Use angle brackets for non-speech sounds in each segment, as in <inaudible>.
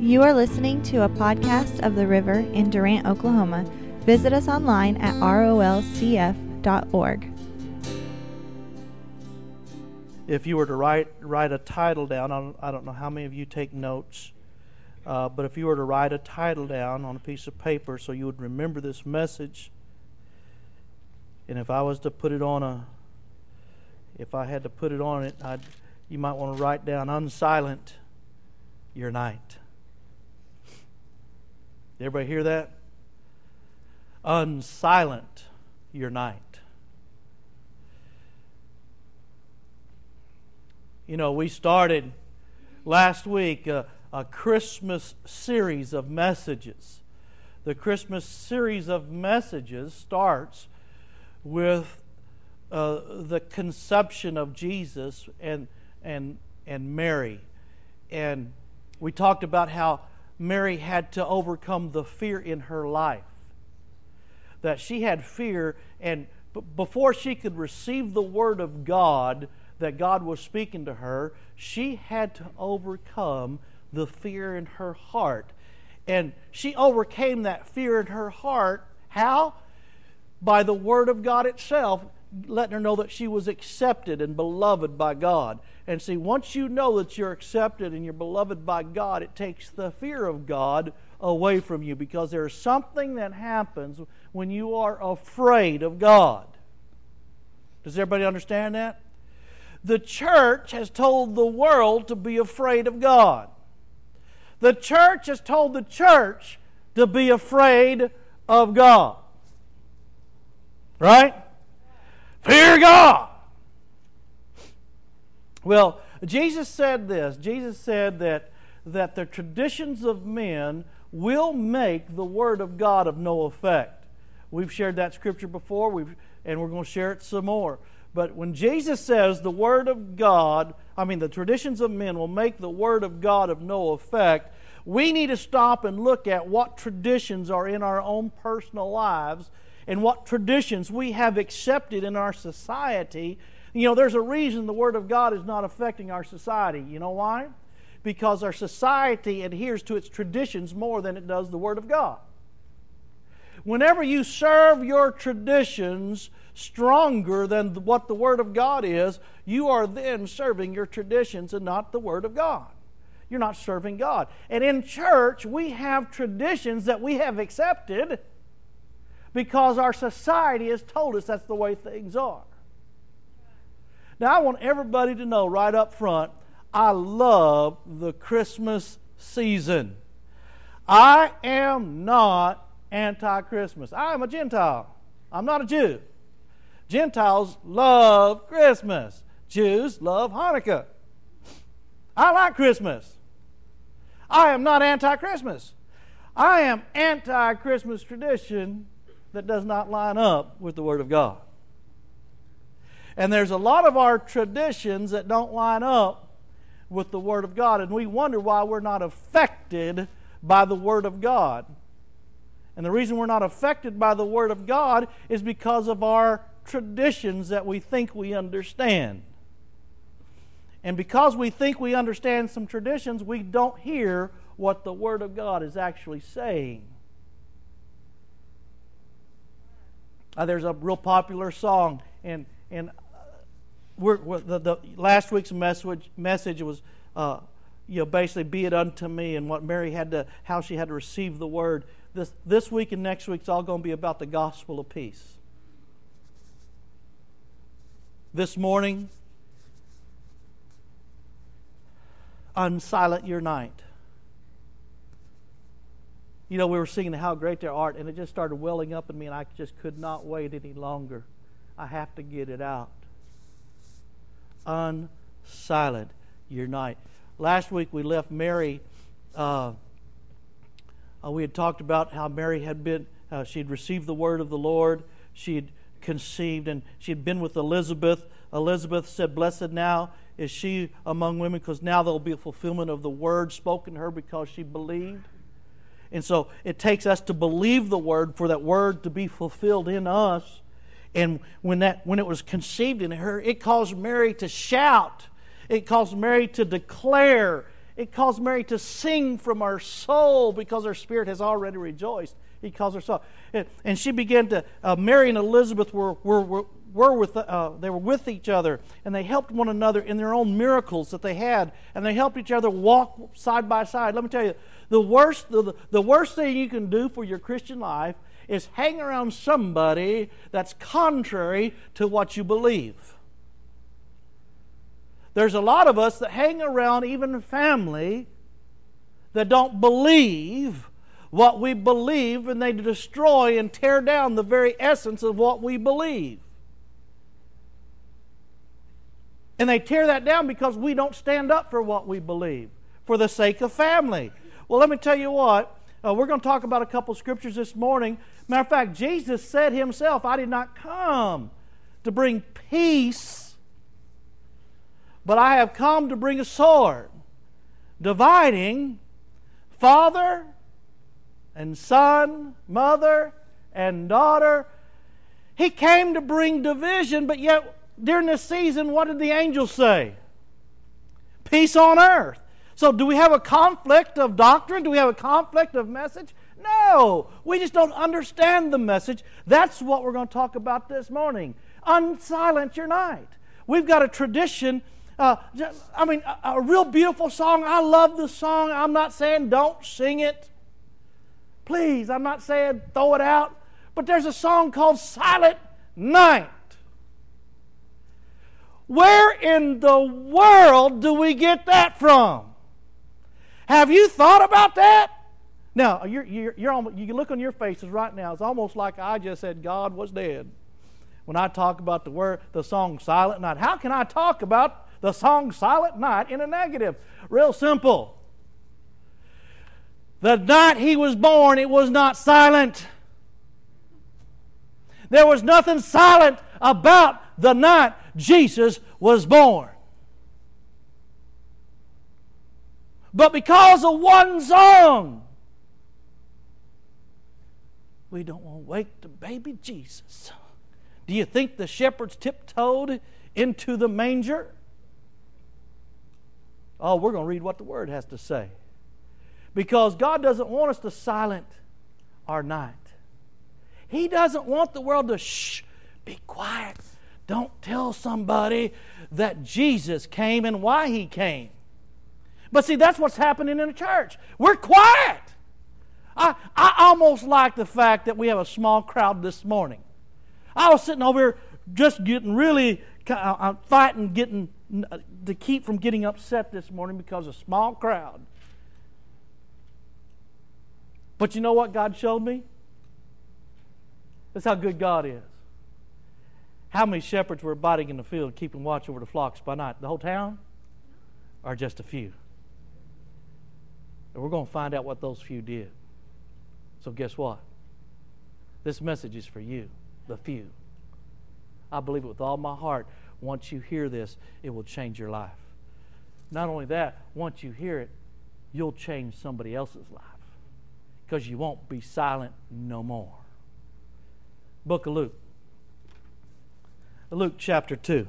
You are listening to a podcast of the river in Durant, Oklahoma. Visit us online at rolcf.org. If you were to write write a title down, I don't, know how many of you take notes, uh, but if you were to write a title down on a piece of paper so you would remember this message, and if I was to put it on a, if I had to put it on it, I'd, you might want to write down unsilent your night. Everybody hear that? Unsilent your night. You know, we started last week a, a, Christmas series of messages. The Christmas series of messages starts with uh, the conception of Jesus and, and, and Mary. And we talked about how Mary had to overcome the fear in her life. That she had fear, and before she could receive the Word of God that God was speaking to her, she had to overcome the fear in her heart. And she overcame that fear in her heart. How? By the Word of God itself, letting her know that she was accepted and beloved by God. And see, once you know that you're accepted and you're beloved by God, it takes the fear of God away from you because there's something that happens when you are afraid of God. Does everybody understand that? The church has told the world to be afraid of God. The church has told the church to be afraid of God. Right? Fear God. Well, Jesus said this. Jesus said that, that the traditions of men will make the Word of God of no effect. We've shared that scripture before, we've, and we're going to share it some more. But when Jesus says the Word of God, I mean, the traditions of men will make the Word of God of no effect, we need to stop and look at what traditions are in our own personal lives and what traditions we have accepted in our society you know, there's a reason the Word of God is not affecting our society. You know why? Because our society adheres to its traditions more than it does the Word of God. Whenever you serve your traditions stronger than what the Word of God is, you are then serving your traditions and not the Word of God. You're not serving God. And in church, we have traditions that we have accepted because our society has told us that's the way things are. Now, I want everybody to know right up front I love the Christmas season. I am not anti Christmas. I am a Gentile. I'm not a Jew. Gentiles love Christmas, Jews love Hanukkah. I like Christmas. I am not anti Christmas. I am anti Christmas tradition that does not line up with the Word of God. And there's a lot of our traditions that don't line up with the Word of God, and we wonder why we're not affected by the Word of God. And the reason we're not affected by the Word of God is because of our traditions that we think we understand. And because we think we understand some traditions, we don't hear what the Word of God is actually saying. Uh, there's a real popular song, and, and we're, we're, the, the, last week's message, message was, uh, you know, basically, be it unto me, and what Mary had to, how she had to receive the word. This, this week and next week week's all going to be about the gospel of peace. This morning, unsilent your night. You know, we were singing How Great Thou Art, and it just started welling up in me, and I just could not wait any longer. I have to get it out unsilent your night. Last week we left Mary. Uh, uh, we had talked about how Mary had been, uh, she had received the word of the Lord. She had conceived and she had been with Elizabeth. Elizabeth said, Blessed now is she among women because now there will be a fulfillment of the word spoken to her because she believed. And so it takes us to believe the word for that word to be fulfilled in us. And when, that, when it was conceived in her, it caused Mary to shout. It caused Mary to declare it caused Mary to sing from her soul because her spirit has already rejoiced. He calls her soul. And she began to, uh, Mary and Elizabeth were, were, were, were with, uh, they were with each other, and they helped one another in their own miracles that they had, and they helped each other walk side by side. Let me tell you, the worst, the, the worst thing you can do for your Christian life is hang around somebody that's contrary to what you believe. There's a lot of us that hang around, even family, that don't believe what we believe, and they destroy and tear down the very essence of what we believe. And they tear that down because we don't stand up for what we believe for the sake of family. Well, let me tell you what. Uh, we're going to talk about a couple scriptures this morning. Matter of fact, Jesus said himself, I did not come to bring peace, but I have come to bring a sword, dividing father and son, mother and daughter. He came to bring division, but yet during this season, what did the angels say? Peace on earth. So, do we have a conflict of doctrine? Do we have a conflict of message? No, we just don't understand the message. That's what we're going to talk about this morning. Unsilence your night. We've got a tradition. Uh, I mean, a, a real beautiful song. I love the song. I'm not saying don't sing it. Please, I'm not saying throw it out. But there's a song called Silent Night. Where in the world do we get that from? Have you thought about that? Now, you're, you're, you're almost, you look on your faces right now. It's almost like I just said God was dead. When I talk about the word, the song Silent Night, how can I talk about the song Silent Night in a negative? Real simple. The night he was born, it was not silent. There was nothing silent about the night Jesus was born. But because of one song, we don't want to wake the baby Jesus. Do you think the shepherds tiptoed into the manger? Oh, we're going to read what the Word has to say. Because God doesn't want us to silent our night. He doesn't want the world to shh, be quiet. Don't tell somebody that Jesus came and why he came. But see, that's what's happening in the church. We're quiet. I, I almost like the fact that we have a small crowd this morning. I was sitting over here just getting really uh, uh, fighting, getting uh, to keep from getting upset this morning because of a small crowd. But you know what God showed me? That's how good God is. How many shepherds were abiding in the field, keeping watch over the flocks by night? The whole town? Or just a few? And we're going to find out what those few did. So, guess what? This message is for you, the few. I believe it with all my heart. Once you hear this, it will change your life. Not only that, once you hear it, you'll change somebody else's life because you won't be silent no more. Book of Luke. Luke chapter 2.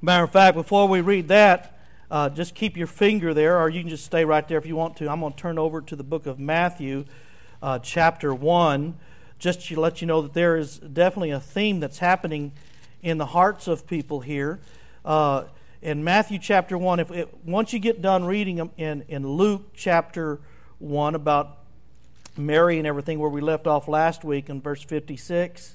Matter of fact, before we read that, uh, just keep your finger there, or you can just stay right there if you want to. I'm going to turn over to the book of Matthew, uh, chapter 1, just to let you know that there is definitely a theme that's happening in the hearts of people here. Uh, in Matthew chapter 1, if it, once you get done reading in, in Luke chapter 1 about Mary and everything, where we left off last week in verse 56,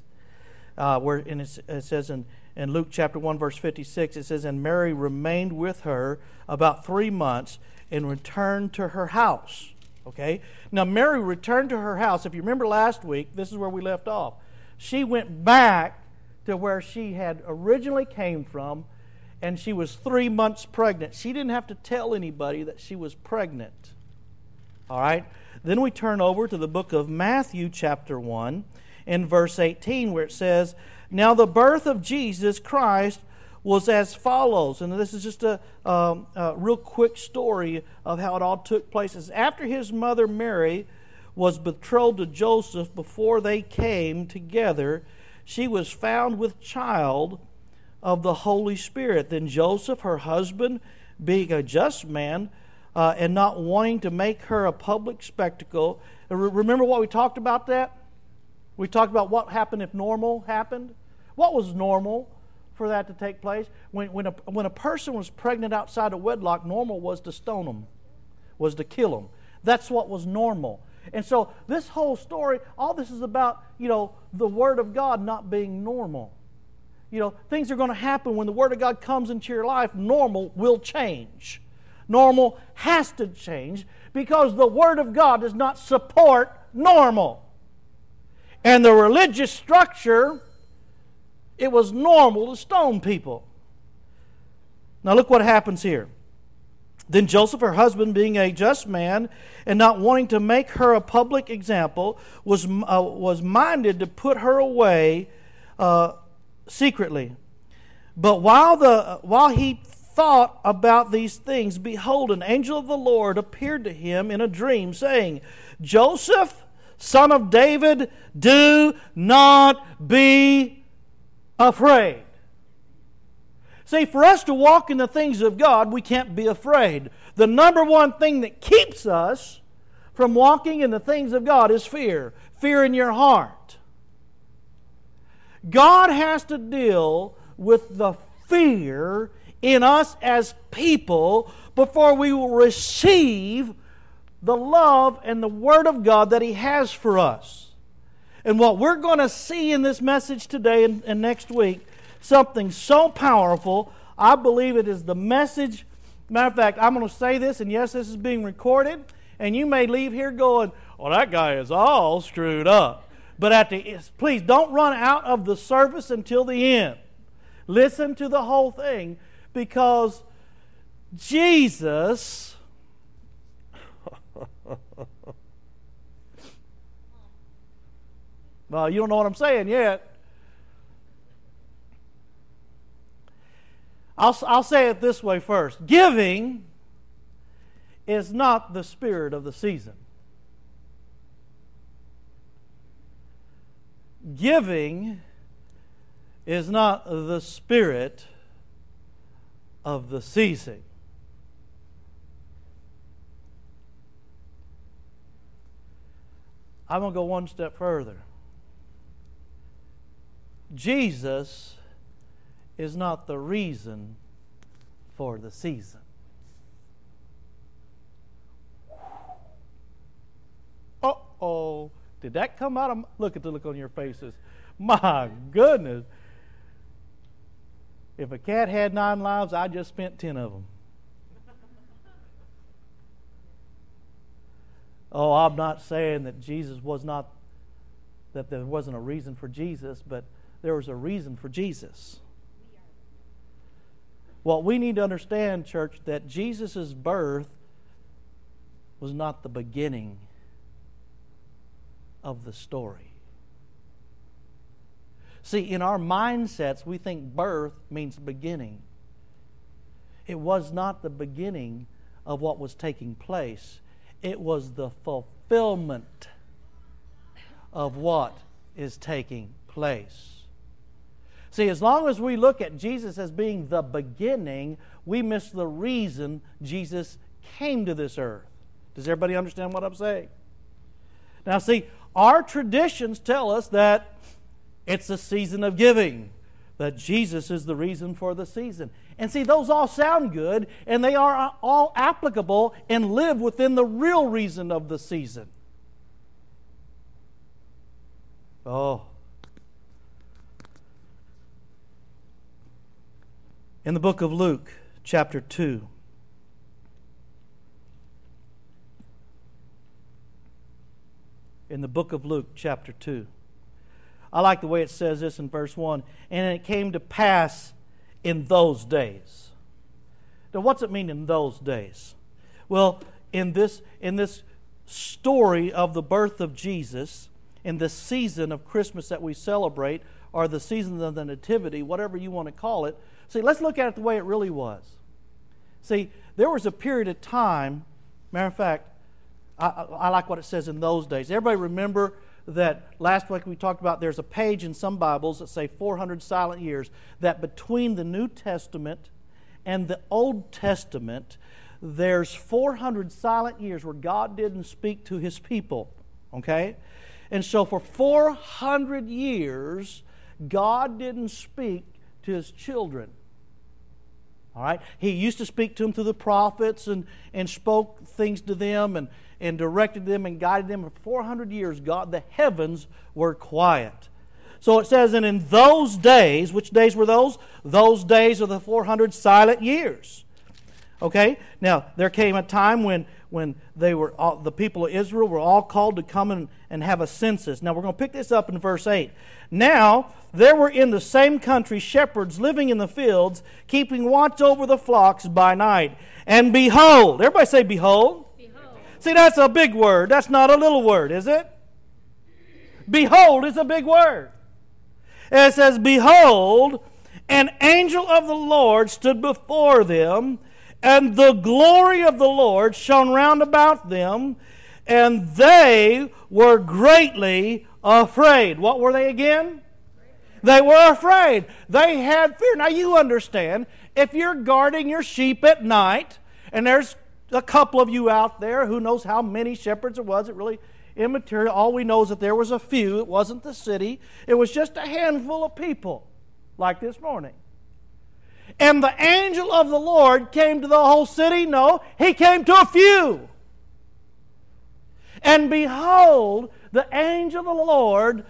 uh, where and it says in in Luke chapter 1, verse 56, it says, And Mary remained with her about three months and returned to her house. Okay? Now, Mary returned to her house. If you remember last week, this is where we left off. She went back to where she had originally came from, and she was three months pregnant. She didn't have to tell anybody that she was pregnant. All right? Then we turn over to the book of Matthew, chapter 1, in verse 18, where it says, now, the birth of Jesus Christ was as follows, and this is just a, um, a real quick story of how it all took place. It's after his mother Mary was betrothed to Joseph, before they came together, she was found with child of the Holy Spirit. Then Joseph, her husband, being a just man, uh, and not wanting to make her a public spectacle. Remember what we talked about that? We talked about what happened if normal happened. What was normal for that to take place? When, when, a, when a person was pregnant outside of wedlock, normal was to stone them, was to kill them. That's what was normal. And so this whole story, all this is about, you know, the Word of God not being normal. You know, things are going to happen when the Word of God comes into your life. Normal will change. Normal has to change because the Word of God does not support normal. And the religious structure, it was normal to stone people. Now, look what happens here. Then Joseph, her husband, being a just man and not wanting to make her a public example, was, uh, was minded to put her away uh, secretly. But while, the, while he thought about these things, behold, an angel of the Lord appeared to him in a dream, saying, Joseph, son of David, do not be afraid. See, for us to walk in the things of God, we can't be afraid. The number one thing that keeps us from walking in the things of God is fear fear in your heart. God has to deal with the fear in us as people before we will receive the love and the Word of God that He has for us. And what we're going to see in this message today and, and next week, something so powerful, I believe it is the message. Matter of fact, I'm going to say this, and yes, this is being recorded, and you may leave here going, well, that guy is all screwed up. But at the, please don't run out of the service until the end. Listen to the whole thing because Jesus <laughs> well, you don't know what I'm saying yet. I'll, I'll say it this way first giving is not the spirit of the season. Giving is not the spirit of the season. I'm going to go one step further. Jesus is not the reason for the season. Uh oh. Did that come out of. Look at the look on your faces. My goodness. If a cat had nine lives, I just spent ten of them. oh, I'm not saying that Jesus was not, that there wasn't a reason for Jesus, but there was a reason for Jesus. What we need to understand, church, that Jesus' birth was not the beginning of the story. See, in our mindsets, we think birth means beginning. It was not the beginning of what was taking place, it was the fulfillment of what is taking place. See, as long as we look at Jesus as being the beginning, we miss the reason Jesus came to this earth. Does everybody understand what I'm saying? Now, see, our traditions tell us that it's a season of giving, that Jesus is the reason for the season. And see, those all sound good, and they are all applicable and live within the real reason of the season. Oh. In the book of Luke, chapter 2, in the book of Luke, chapter 2. I like the way it says this in verse 1 and it came to pass in those days. Now, what's it mean in those days? Well, in this, in this story of the birth of Jesus, in the season of Christmas that we celebrate, or the season of the Nativity, whatever you want to call it, see, let's look at it the way it really was. See, there was a period of time, matter of fact, I, I like what it says in those days. Everybody remember that last week we talked about there's a page in some Bibles that say 400 silent years, that between the New Testament and the Old Testament, there's 400 silent years where God didn't speak to his people. Okay? And so for 400 years, God didn't speak to his children. All right? He used to speak to them through the prophets and, and spoke things to them and, and directed them and guided them. For 400 years, God, the heavens were quiet. So it says, and in those days, which days were those? Those days are the 400 silent years. Okay? Now, there came a time when, when they were all, the people of Israel were all called to come and, and have a census. Now, we're going to pick this up in verse 8. Now, there were in the same country shepherds living in the fields, keeping watch over the flocks by night. And behold, everybody say, behold. behold. See, that's a big word. That's not a little word, is it? Behold is a big word. And it says, Behold, an angel of the Lord stood before them, and the glory of the Lord shone round about them, and they were greatly afraid. What were they again? They were afraid. They had fear. Now you understand, if you're guarding your sheep at night, and there's a couple of you out there, who knows how many shepherds it was, it really immaterial. All we know is that there was a few. It wasn't the city. It was just a handful of people, like this morning. And the angel of the Lord came to the whole city? No, he came to a few. And behold, the angel of the Lord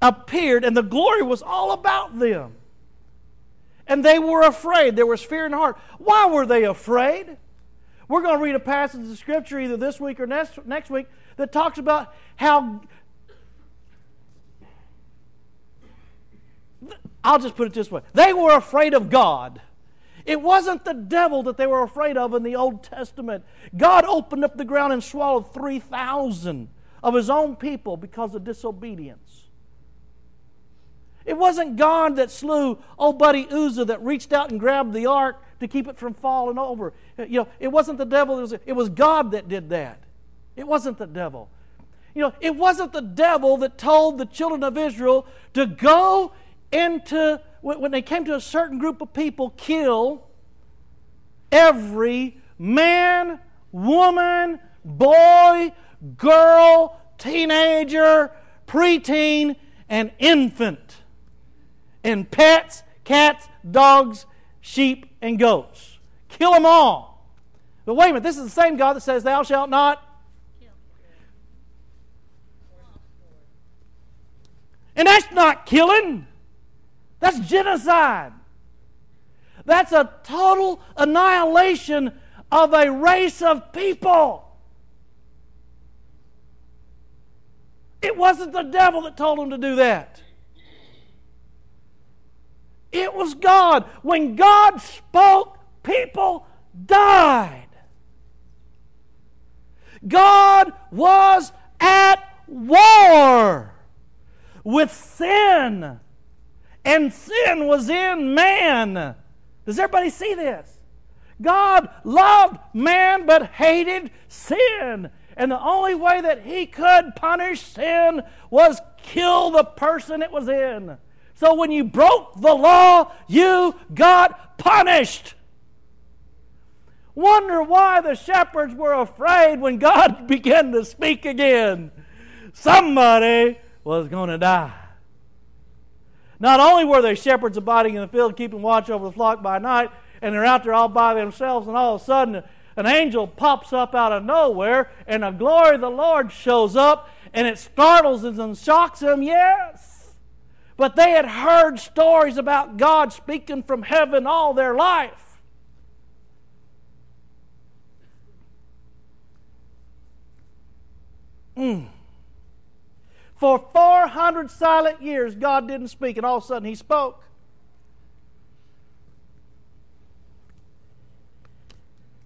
appeared, and the glory was all about them. And they were afraid. There was fear in the heart. Why were they afraid? We're going to read a passage of Scripture either this week or next, next week that talks about how. I'll just put it this way they were afraid of God. It wasn't the devil that they were afraid of in the Old Testament. God opened up the ground and swallowed 3,000 of his own people because of disobedience. It wasn't God that slew old buddy Uzzah that reached out and grabbed the ark to keep it from falling over. You know, it wasn't the devil, it was, it was God that did that. It wasn't the devil. You know, it wasn't the devil that told the children of Israel to go into, when they came to a certain group of people, kill every man, woman, boy, girl, teenager, preteen, and infant, and pets, cats, dogs, sheep, and goats. Kill them all. But wait a minute, this is the same God that says, Thou shalt not. Kill. And that's not killing, that's genocide. That's a total annihilation of a race of people. It wasn't the devil that told him to do that. It was God. When God spoke, people died. God was at war with sin, and sin was in man. Does everybody see this? God loved man but hated sin. And the only way that he could punish sin was kill the person it was in. So when you broke the law, you got punished. Wonder why the shepherds were afraid when God <laughs> began to speak again. Somebody was going to die. Not only were they shepherds abiding in the field, keeping watch over the flock by night, and they're out there all by themselves, and all of a sudden an angel pops up out of nowhere, and the glory of the Lord shows up, and it startles them and shocks them, yes. But they had heard stories about God speaking from heaven all their life. Mm. For 400 silent years, God didn't speak, and all of a sudden He spoke.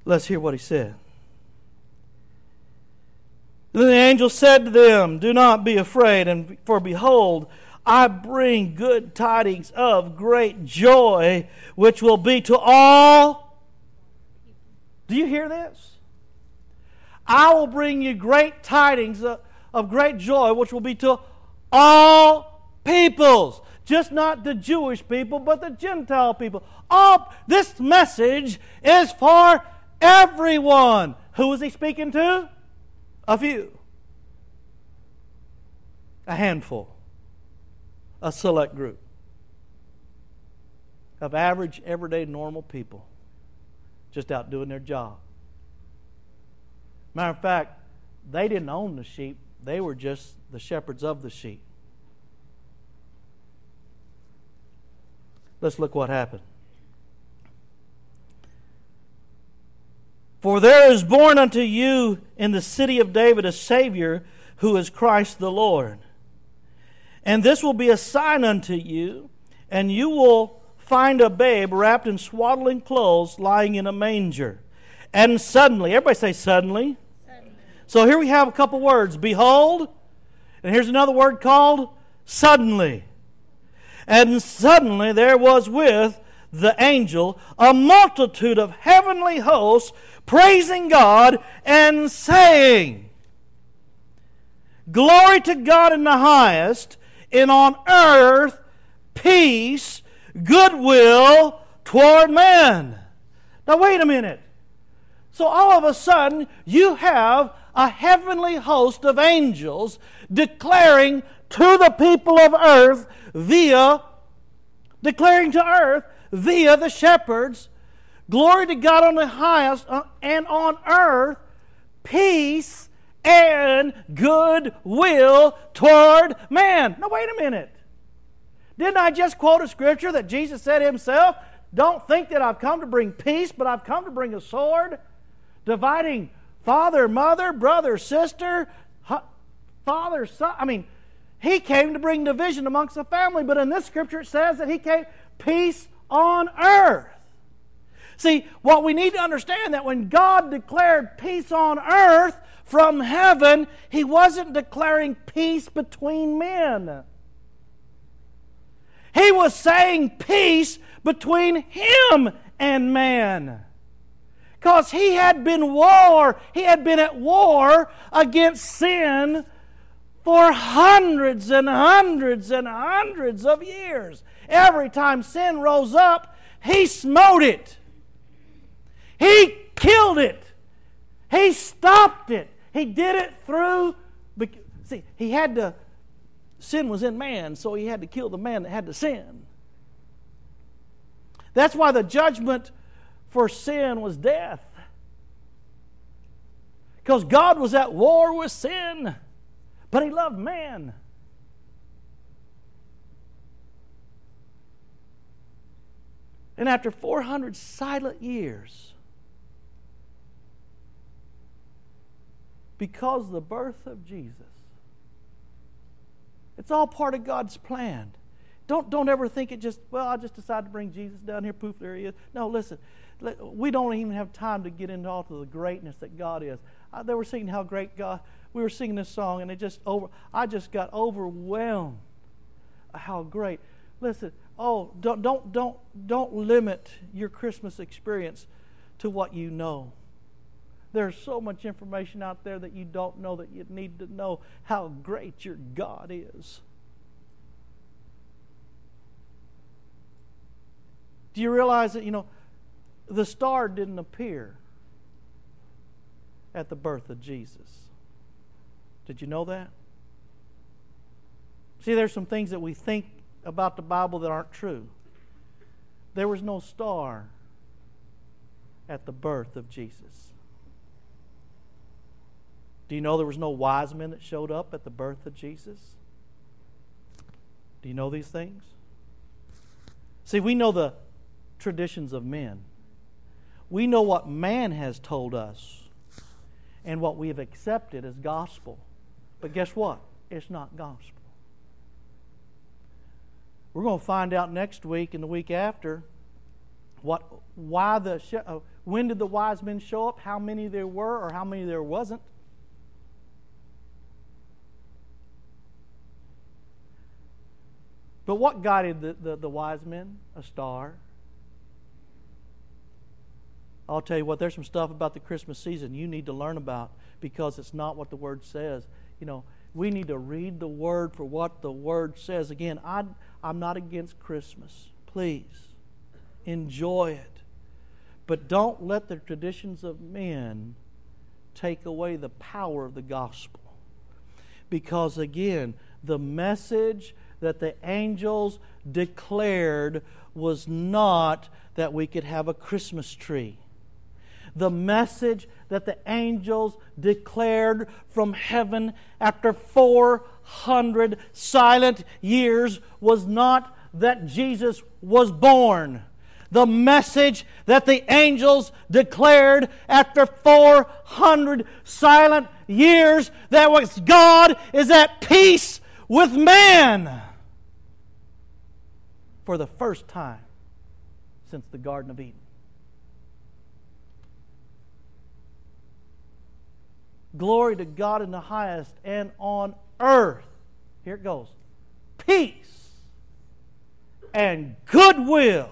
Let's hear what He said. Then the angel said to them, Do not be afraid, and for behold, I bring good tidings of great joy, which will be to all. Do you hear this? I will bring you great tidings of, of great joy, which will be to all peoples. Just not the Jewish people, but the Gentile people. All this message is for everyone. Who is he speaking to? A few. A handful. A select group of average, everyday, normal people just out doing their job. Matter of fact, they didn't own the sheep, they were just the shepherds of the sheep. Let's look what happened. For there is born unto you in the city of David a Savior who is Christ the Lord. And this will be a sign unto you, and you will find a babe wrapped in swaddling clothes lying in a manger. And suddenly, everybody say suddenly. So here we have a couple words Behold, and here's another word called suddenly. And suddenly there was with the angel a multitude of heavenly hosts praising God and saying, Glory to God in the highest, and on earth peace, goodwill toward men. Now, wait a minute. So, all of a sudden, you have a heavenly host of angels declaring to the people of earth via, declaring to earth via the shepherds, glory to God on the highest, uh, and on earth, peace and goodwill toward man. Now, wait a minute. Didn't I just quote a scripture that Jesus said himself? Don't think that I've come to bring peace, but I've come to bring a sword, dividing father, mother, brother, sister, father, son. I mean, he came to bring division amongst the family, but in this scripture it says that he came peace on earth. See, what we need to understand that when God declared peace on earth from heaven, he wasn't declaring peace between men. He was saying peace between him and man. Because he had been war, he had been at war against sin for hundreds and hundreds and hundreds of years. Every time sin rose up, he smote it. He killed it. He stopped it. He did it through. See, he had to sin was in man, so he had to kill the man that had to sin. That's why the judgment for sin was death. Because God was at war with sin, but he loved man. And after 400 silent years, because of the birth of Jesus, it's all part of God's plan. Don't, don't ever think it just, well, I just decided to bring Jesus down here, poof, there he is. No, listen, we don't even have time to get into all of the greatness that God is. They were singing how great God, we were singing this song, and it just over, I just got overwhelmed how great. Listen, oh, don't, don't, don't, don't limit your Christmas experience to what you know. There's so much information out there that you don't know that you need to know how great your God is. Do you realize that, you know, the star didn't appear at the birth of Jesus? Did you know that? See, there's some things that we think about the Bible that aren't true. There was no star at the birth of Jesus. Do you know there was no wise men that showed up at the birth of Jesus? Do you know these things? See, we know the traditions of men. We know what man has told us and what we have accepted as gospel. But guess what? It's not gospel. We're going to find out next week and the week after what why the uh, when did the wise men show up, how many there were or how many there wasn't. But what guided the, the, the wise men? A star. I'll tell you what, there's some stuff about the Christmas season you need to learn about because it's not what the Word says. You know, we need to read the Word for what the Word says. Again, I, I'm not against Christmas. Please, enjoy it. But don't let the traditions of men take away the power of the gospel. Because again, the message that the angels declared was not that we could have a Christmas tree. The message that the angels declared from heaven after 400 silent years was not that Jesus was born. The message that the angels declared after 400 silent years that was God is at peace with man for the first time since the Garden of Eden. Glory to God in the highest and on earth. Here it goes peace and goodwill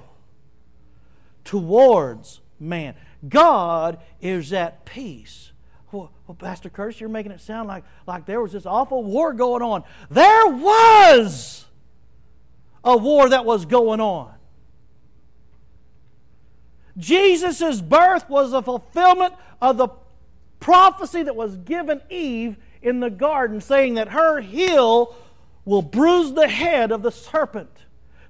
towards man. God is at peace. Well, well, Pastor Curtis, you're making it sound like, like there was this awful war going on. There was a war that was going on. Jesus' birth was a fulfillment of the prophecy that was given Eve in the garden, saying that her heel will bruise the head of the serpent.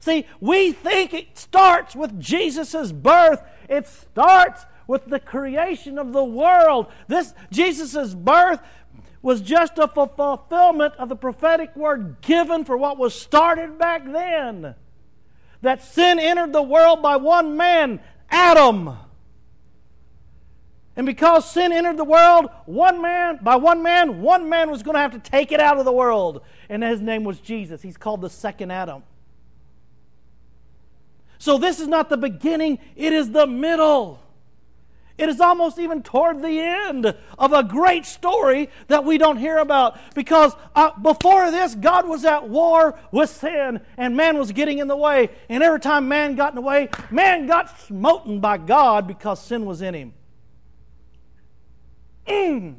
See, we think it starts with Jesus' birth. It starts with the creation of the world. This Jesus' birth was just a fulfillment of the prophetic word given for what was started back then. That sin entered the world by one man, Adam. And because sin entered the world, one man, by one man, one man was going to have to take it out of the world. And his name was Jesus. He's called the second Adam. So this is not the beginning, it is the middle. It is almost even toward the end of a great story that we don't hear about. Because uh, before this, God was at war with sin, and man was getting in the way. And every time man got in the way, man got smoten by God because sin was in him. Mm.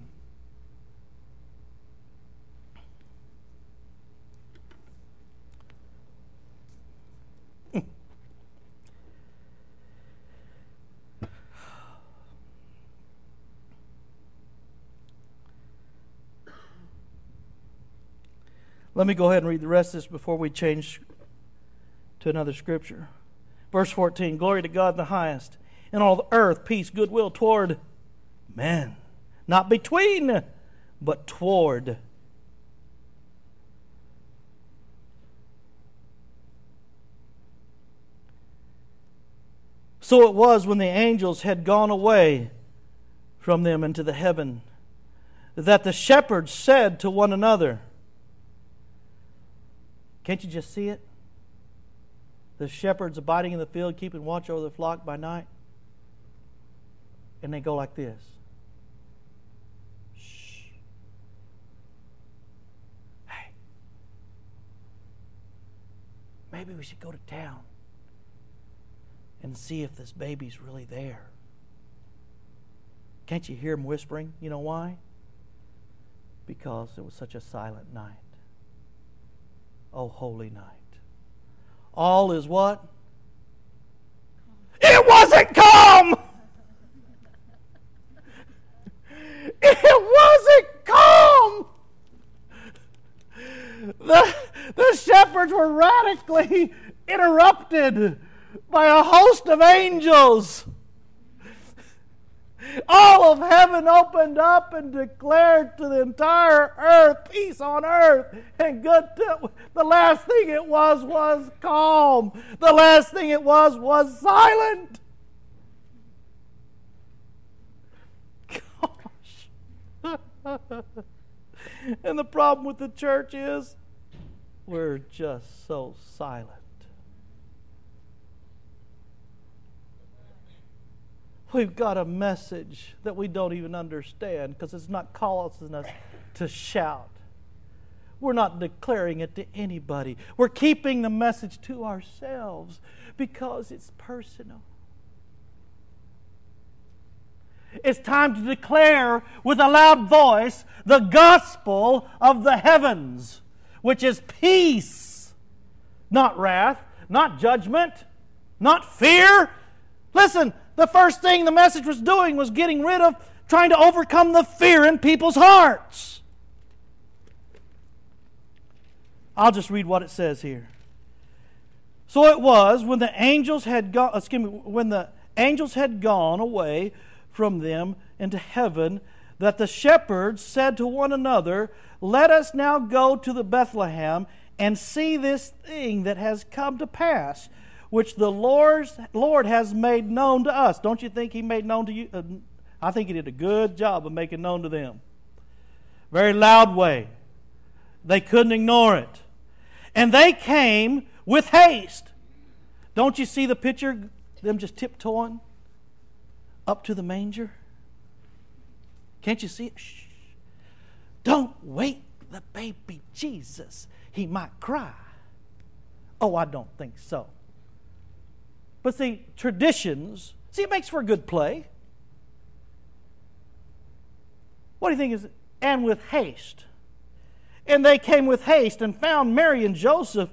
Let me go ahead and read the rest of this before we change to another scripture. Verse 14 Glory to God in the highest, and all the earth, peace, goodwill toward men. Not between, but toward. So it was when the angels had gone away from them into the heaven that the shepherds said to one another, Can't you just see it? The shepherds abiding in the field, keeping watch over the flock by night. And they go like this maybe we should go to town and see if this baby's really there. Can't you hear him whispering? You know why? Because it was such a silent night. Oh, holy night. All is what? It wasn't calm! It wasn't calm! The, the were radically interrupted by a host of angels. All of heaven opened up and declared to the entire earth peace on earth and good. To, the last thing it was was calm. The last thing it was was silent. Gosh. <laughs> and the problem with the church is we're just so silent. We've got a message that we don't even understand because it's not causing us to shout. We're not declaring it to anybody. We're keeping the message to ourselves because it's personal. It's time to declare with a loud voice the gospel of the heavens, which is peace, not wrath, not judgment, not fear. Listen, the first thing the message was doing was getting rid of, trying to overcome the fear in people's hearts. I'll just read what it says here. So it was when the angels had gone, uh, excuse me, when the angels had gone away from them into heaven, that the shepherds said to one another, Let us now go to the Bethlehem and see this thing that has come to pass, which the Lord's, Lord has made known to us. Don't you think He made known to you? Uh, I think He did a good job of making known to them. Very loud way. They couldn't ignore it. And they came with haste. Don't you see the picture? Them just tiptoeing up to the manger? Can't you see it? Shh. Don't wake the baby Jesus. He might cry. Oh, I don't think so. But see, traditions, see, it makes for a good play. What do you think is, and with haste? And they came with haste and found Mary and Joseph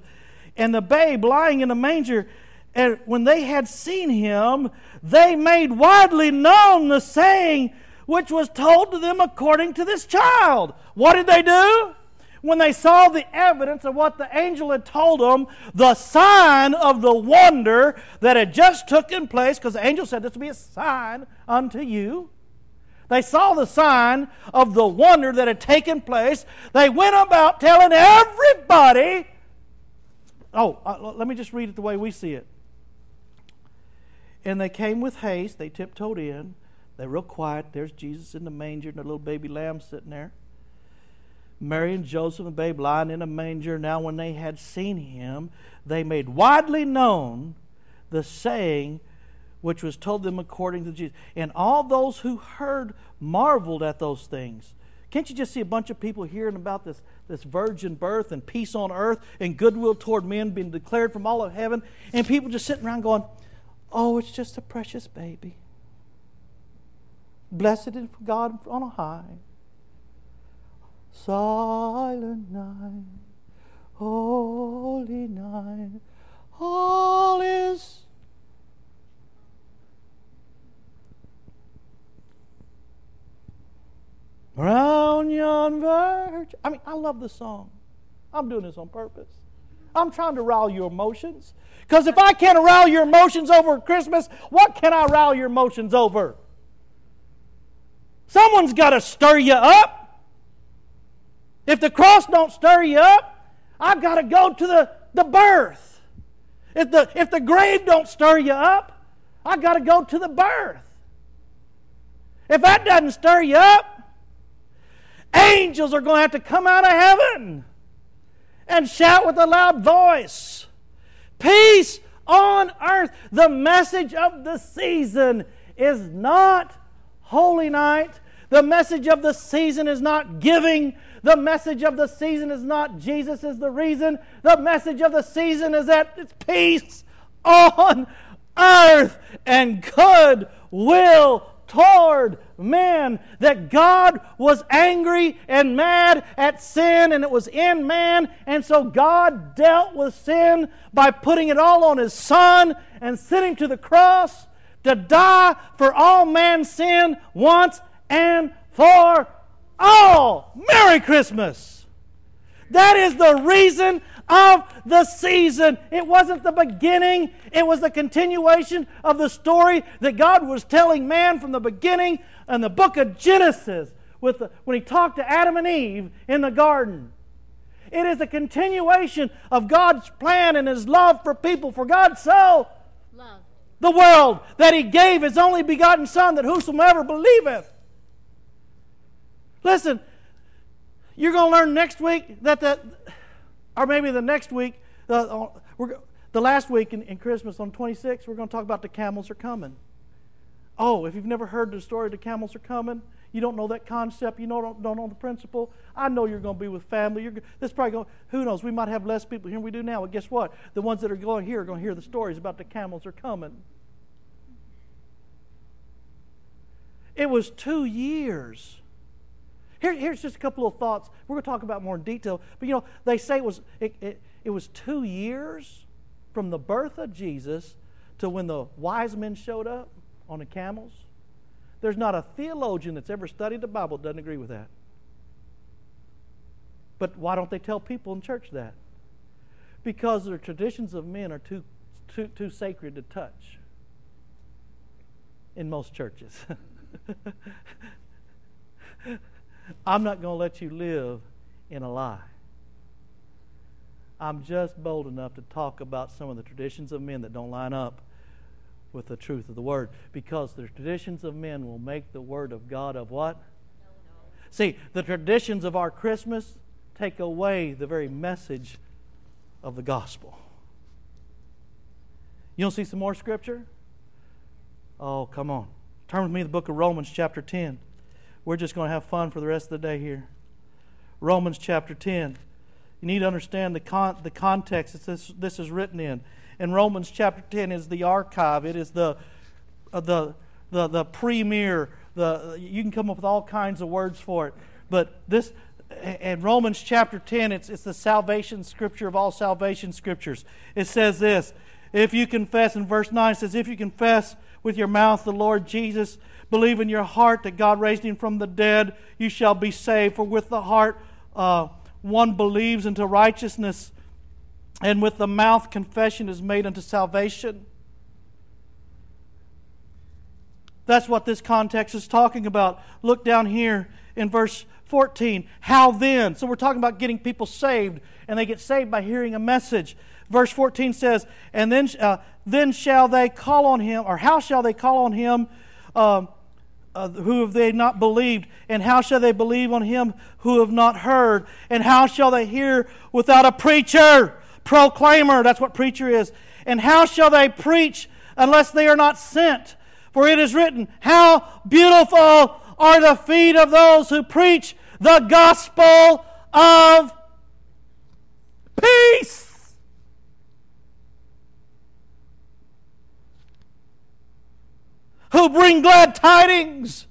and the babe lying in a manger. And when they had seen him, they made widely known the saying which was told to them according to this child. What did they do? When they saw the evidence of what the angel had told them, the sign of the wonder that had just taken place, because the angel said this will be a sign unto you. They saw the sign of the wonder that had taken place. They went about telling everybody. Oh, uh, let me just read it the way we see it. And they came with haste. They tiptoed in. They're real quiet. There's Jesus in the manger and the little baby lamb sitting there. Mary and Joseph and babe lying in a manger. Now, when they had seen him, they made widely known the saying which was told them according to Jesus. And all those who heard marveled at those things. Can't you just see a bunch of people hearing about this, this virgin birth and peace on earth and goodwill toward men being declared from all of heaven? And people just sitting around going, Oh, it's just a precious baby. Blessed is God on high. Silent night, holy night, all is. Round yon verge. I mean, I love the song. I'm doing this on purpose. I'm trying to rile your emotions. Because if I can't rile your emotions over Christmas, what can I rile your emotions over? Someone's got to stir you up. If the cross don't stir you up, I've got to go to the, the birth. If the, if the grave don't stir you up, I've got to go to the birth. If that doesn't stir you up, angels are going to have to come out of heaven and shout with a loud voice Peace on earth. The message of the season is not holy night. The message of the season is not giving. The message of the season is not Jesus is the reason. The message of the season is that it's peace on earth and good will toward man. That God was angry and mad at sin and it was in man. And so God dealt with sin by putting it all on his son and sending him to the cross to die for all man's sin once and for all. Merry Christmas! That is the reason of the season. It wasn't the beginning, it was the continuation of the story that God was telling man from the beginning in the book of Genesis with the, when he talked to Adam and Eve in the garden. It is a continuation of God's plan and his love for people. For God so loved the world that he gave his only begotten Son, that whosoever believeth. Listen, you're going to learn next week that the or maybe the next week, uh, we're, the last week in, in Christmas on 26, we're going to talk about the camels are coming. Oh, if you've never heard the story, the camels are coming, you don't know that concept, you don't, don't know the principle, I know you're going to be with family. You're, this probably going, who knows, we might have less people here than we do now. But guess what? The ones that are going here are going to hear the stories about the camels are coming. It was two years. Here, here's just a couple of thoughts. We're going to talk about more in detail. But you know, they say it was, it, it, it was two years from the birth of Jesus to when the wise men showed up on the camels. There's not a theologian that's ever studied the Bible that doesn't agree with that. But why don't they tell people in church that? Because the traditions of men are too, too, too sacred to touch in most churches. <laughs> I'm not going to let you live in a lie. I'm just bold enough to talk about some of the traditions of men that don't line up with the truth of the word because the traditions of men will make the word of God of what? No, no. See, the traditions of our Christmas take away the very message of the gospel. You want to see some more scripture? Oh, come on. Turn with me to the book of Romans, chapter 10. We're just going to have fun for the rest of the day here. Romans chapter 10. You need to understand the, con- the context that this, this is written in. And Romans chapter 10 is the archive, it is the, uh, the, the, the premier. The, you can come up with all kinds of words for it. But this, in Romans chapter 10, it's, it's the salvation scripture of all salvation scriptures. It says this If you confess, in verse 9, it says, If you confess with your mouth the Lord Jesus believe in your heart that God raised him from the dead, you shall be saved. For with the heart uh, one believes into righteousness, and with the mouth confession is made unto salvation. That's what this context is talking about. Look down here in verse 14. How then? So we're talking about getting people saved, and they get saved by hearing a message. Verse 14 says, And then, uh, then shall they call on him, or how shall they call on him? Uh, uh, who have they not believed? And how shall they believe on him who have not heard? And how shall they hear without a preacher? Proclaimer, that's what preacher is. And how shall they preach unless they are not sent? For it is written, How beautiful are the feet of those who preach the gospel of peace. Who bring glad tidings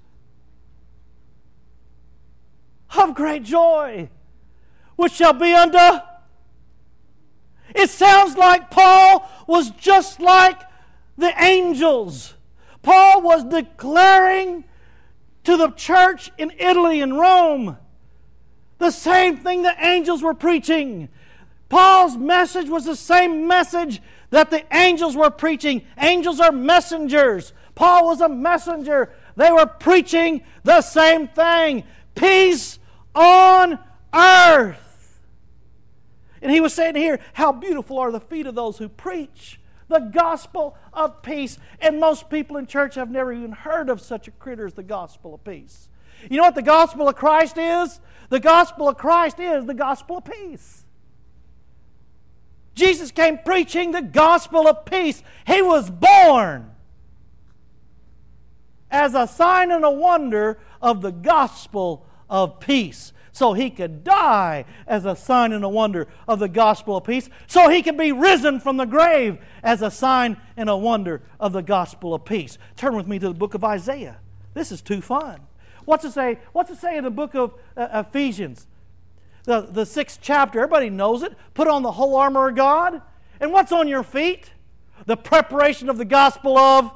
of great joy, which shall be unto. It sounds like Paul was just like the angels. Paul was declaring to the church in Italy and Rome the same thing the angels were preaching. Paul's message was the same message that the angels were preaching. Angels are messengers. Paul was a messenger. They were preaching the same thing peace on earth. And he was saying here, How beautiful are the feet of those who preach the gospel of peace. And most people in church have never even heard of such a critter as the gospel of peace. You know what the gospel of Christ is? The gospel of Christ is the gospel of peace. Jesus came preaching the gospel of peace. He was born as a sign and a wonder of the gospel of peace. So he could die as a sign and a wonder of the gospel of peace. So he could be risen from the grave as a sign and a wonder of the gospel of peace. Turn with me to the book of Isaiah. This is too fun. What's it say? What's it say in the book of uh, Ephesians? The, the sixth chapter, everybody knows it. Put on the whole armor of God. And what's on your feet? The preparation of the gospel of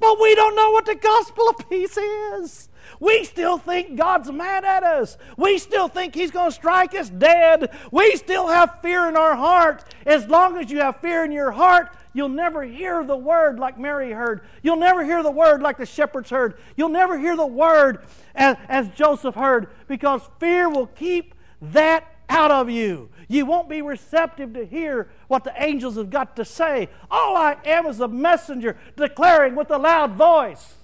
but we don't know what the gospel of peace is. We still think God's mad at us. We still think He's going to strike us dead. We still have fear in our heart. As long as you have fear in your heart, you'll never hear the word like Mary heard. You'll never hear the word like the shepherds heard. You'll never hear the word as, as Joseph heard because fear will keep that out of you. You won't be receptive to hear what the angels have got to say. All I am is a messenger declaring with a loud voice.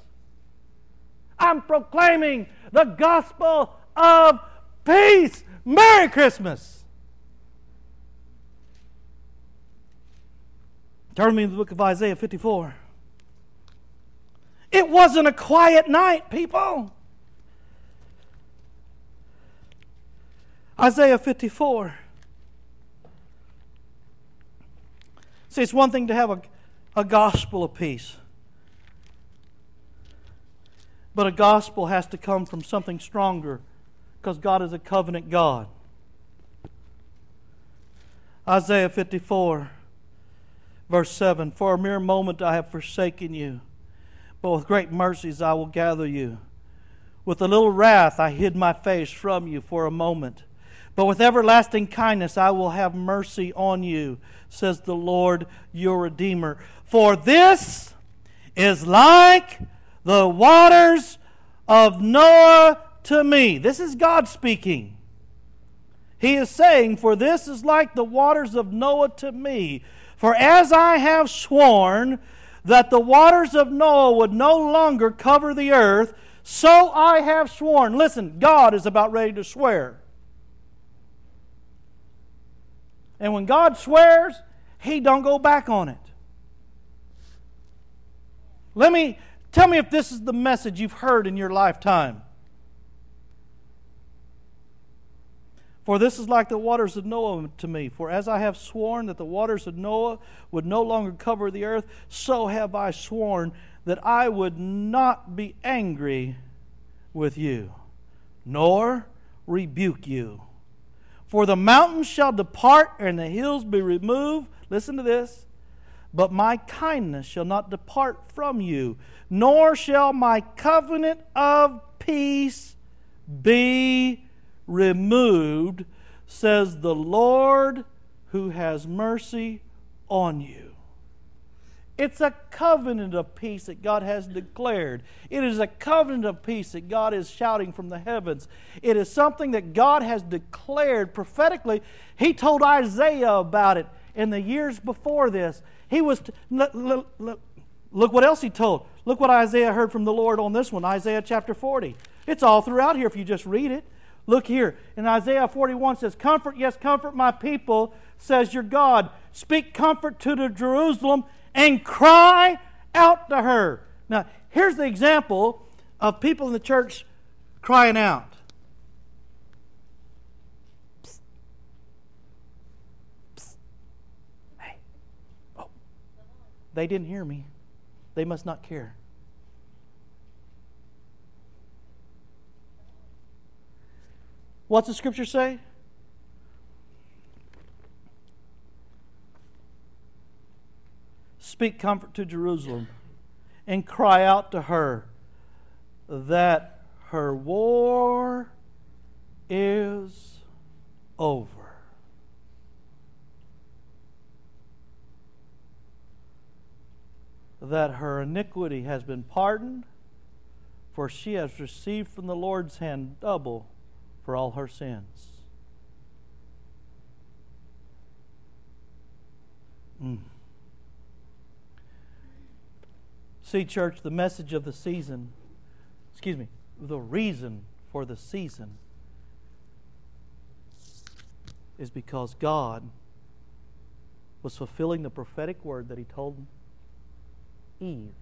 I'm proclaiming the gospel of peace. Merry Christmas. Turn me to the book of Isaiah 54. It wasn't a quiet night, people. Isaiah 54. See, it's one thing to have a, a gospel of peace. But a gospel has to come from something stronger because God is a covenant God. Isaiah 54, verse 7 For a mere moment I have forsaken you, but with great mercies I will gather you. With a little wrath I hid my face from you for a moment. But with everlasting kindness I will have mercy on you, says the Lord your Redeemer. For this is like the waters of Noah to me. This is God speaking. He is saying, For this is like the waters of Noah to me. For as I have sworn that the waters of Noah would no longer cover the earth, so I have sworn. Listen, God is about ready to swear. And when God swears, he don't go back on it. Let me tell me if this is the message you've heard in your lifetime. For this is like the waters of Noah to me. For as I have sworn that the waters of Noah would no longer cover the earth, so have I sworn that I would not be angry with you, nor rebuke you. For the mountains shall depart and the hills be removed. Listen to this. But my kindness shall not depart from you, nor shall my covenant of peace be removed, says the Lord who has mercy on you. It's a covenant of peace that God has declared. It is a covenant of peace that God is shouting from the heavens. It is something that God has declared prophetically. He told Isaiah about it in the years before this. He was, look, look, look what else he told. Look what Isaiah heard from the Lord on this one, Isaiah chapter 40. It's all throughout here if you just read it. Look here. In Isaiah 41 says, Comfort, yes, comfort my people, says your God. Speak comfort to the Jerusalem and cry out to her. Now, here's the example of people in the church crying out. Hey. Oh. They didn't hear me. They must not care. What's the scripture say? Speak comfort to Jerusalem and cry out to her that her war is over. That her iniquity has been pardoned, for she has received from the Lord's hand double for all her sins. Mm. See, church, the message of the season, excuse me, the reason for the season is because God was fulfilling the prophetic word that He told Eve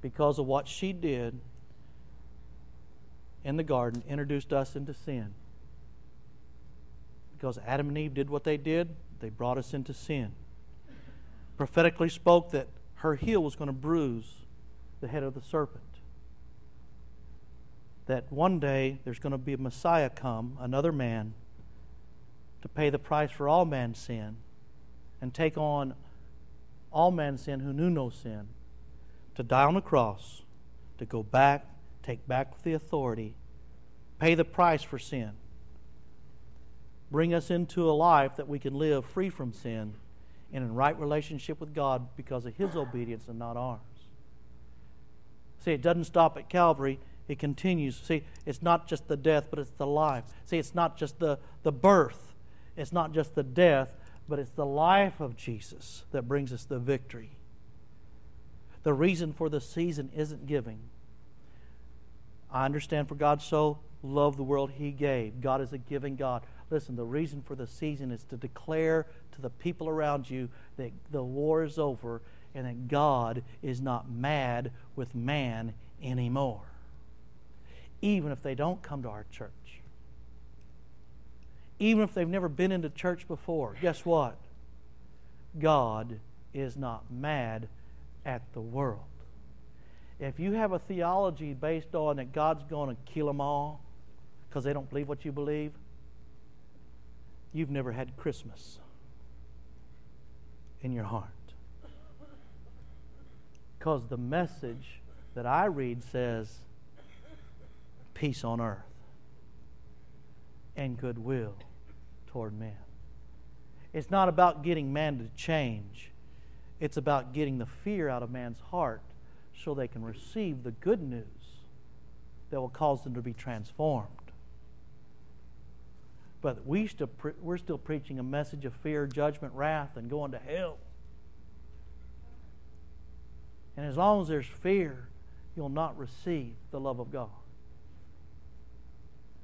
because of what she did in the garden, introduced us into sin. Because Adam and Eve did what they did, they brought us into sin. Prophetically spoke that her heel was going to bruise the head of the serpent. That one day there's going to be a Messiah come, another man, to pay the price for all man's sin and take on all man's sin who knew no sin, to die on the cross, to go back, take back the authority, pay the price for sin, bring us into a life that we can live free from sin and in right relationship with God because of His obedience and not ours. See, it doesn't stop at Calvary, it continues. See, it's not just the death, but it's the life. See, it's not just the, the birth, it's not just the death, but it's the life of Jesus that brings us the victory. The reason for the season isn't giving. I understand for God so loved the world he gave. God is a giving God. Listen, the reason for the season is to declare to the people around you that the war is over and that God is not mad with man anymore. Even if they don't come to our church. Even if they've never been into church before, guess what? God is not mad at the world. If you have a theology based on that God's going to kill them all because they don't believe what you believe, you've never had Christmas in your heart. Because the message that I read says peace on earth and goodwill toward men. It's not about getting man to change, it's about getting the fear out of man's heart so they can receive the good news that will cause them to be transformed. But we still pre- we're still preaching a message of fear, judgment, wrath, and going to hell. And as long as there's fear, you'll not receive the love of God.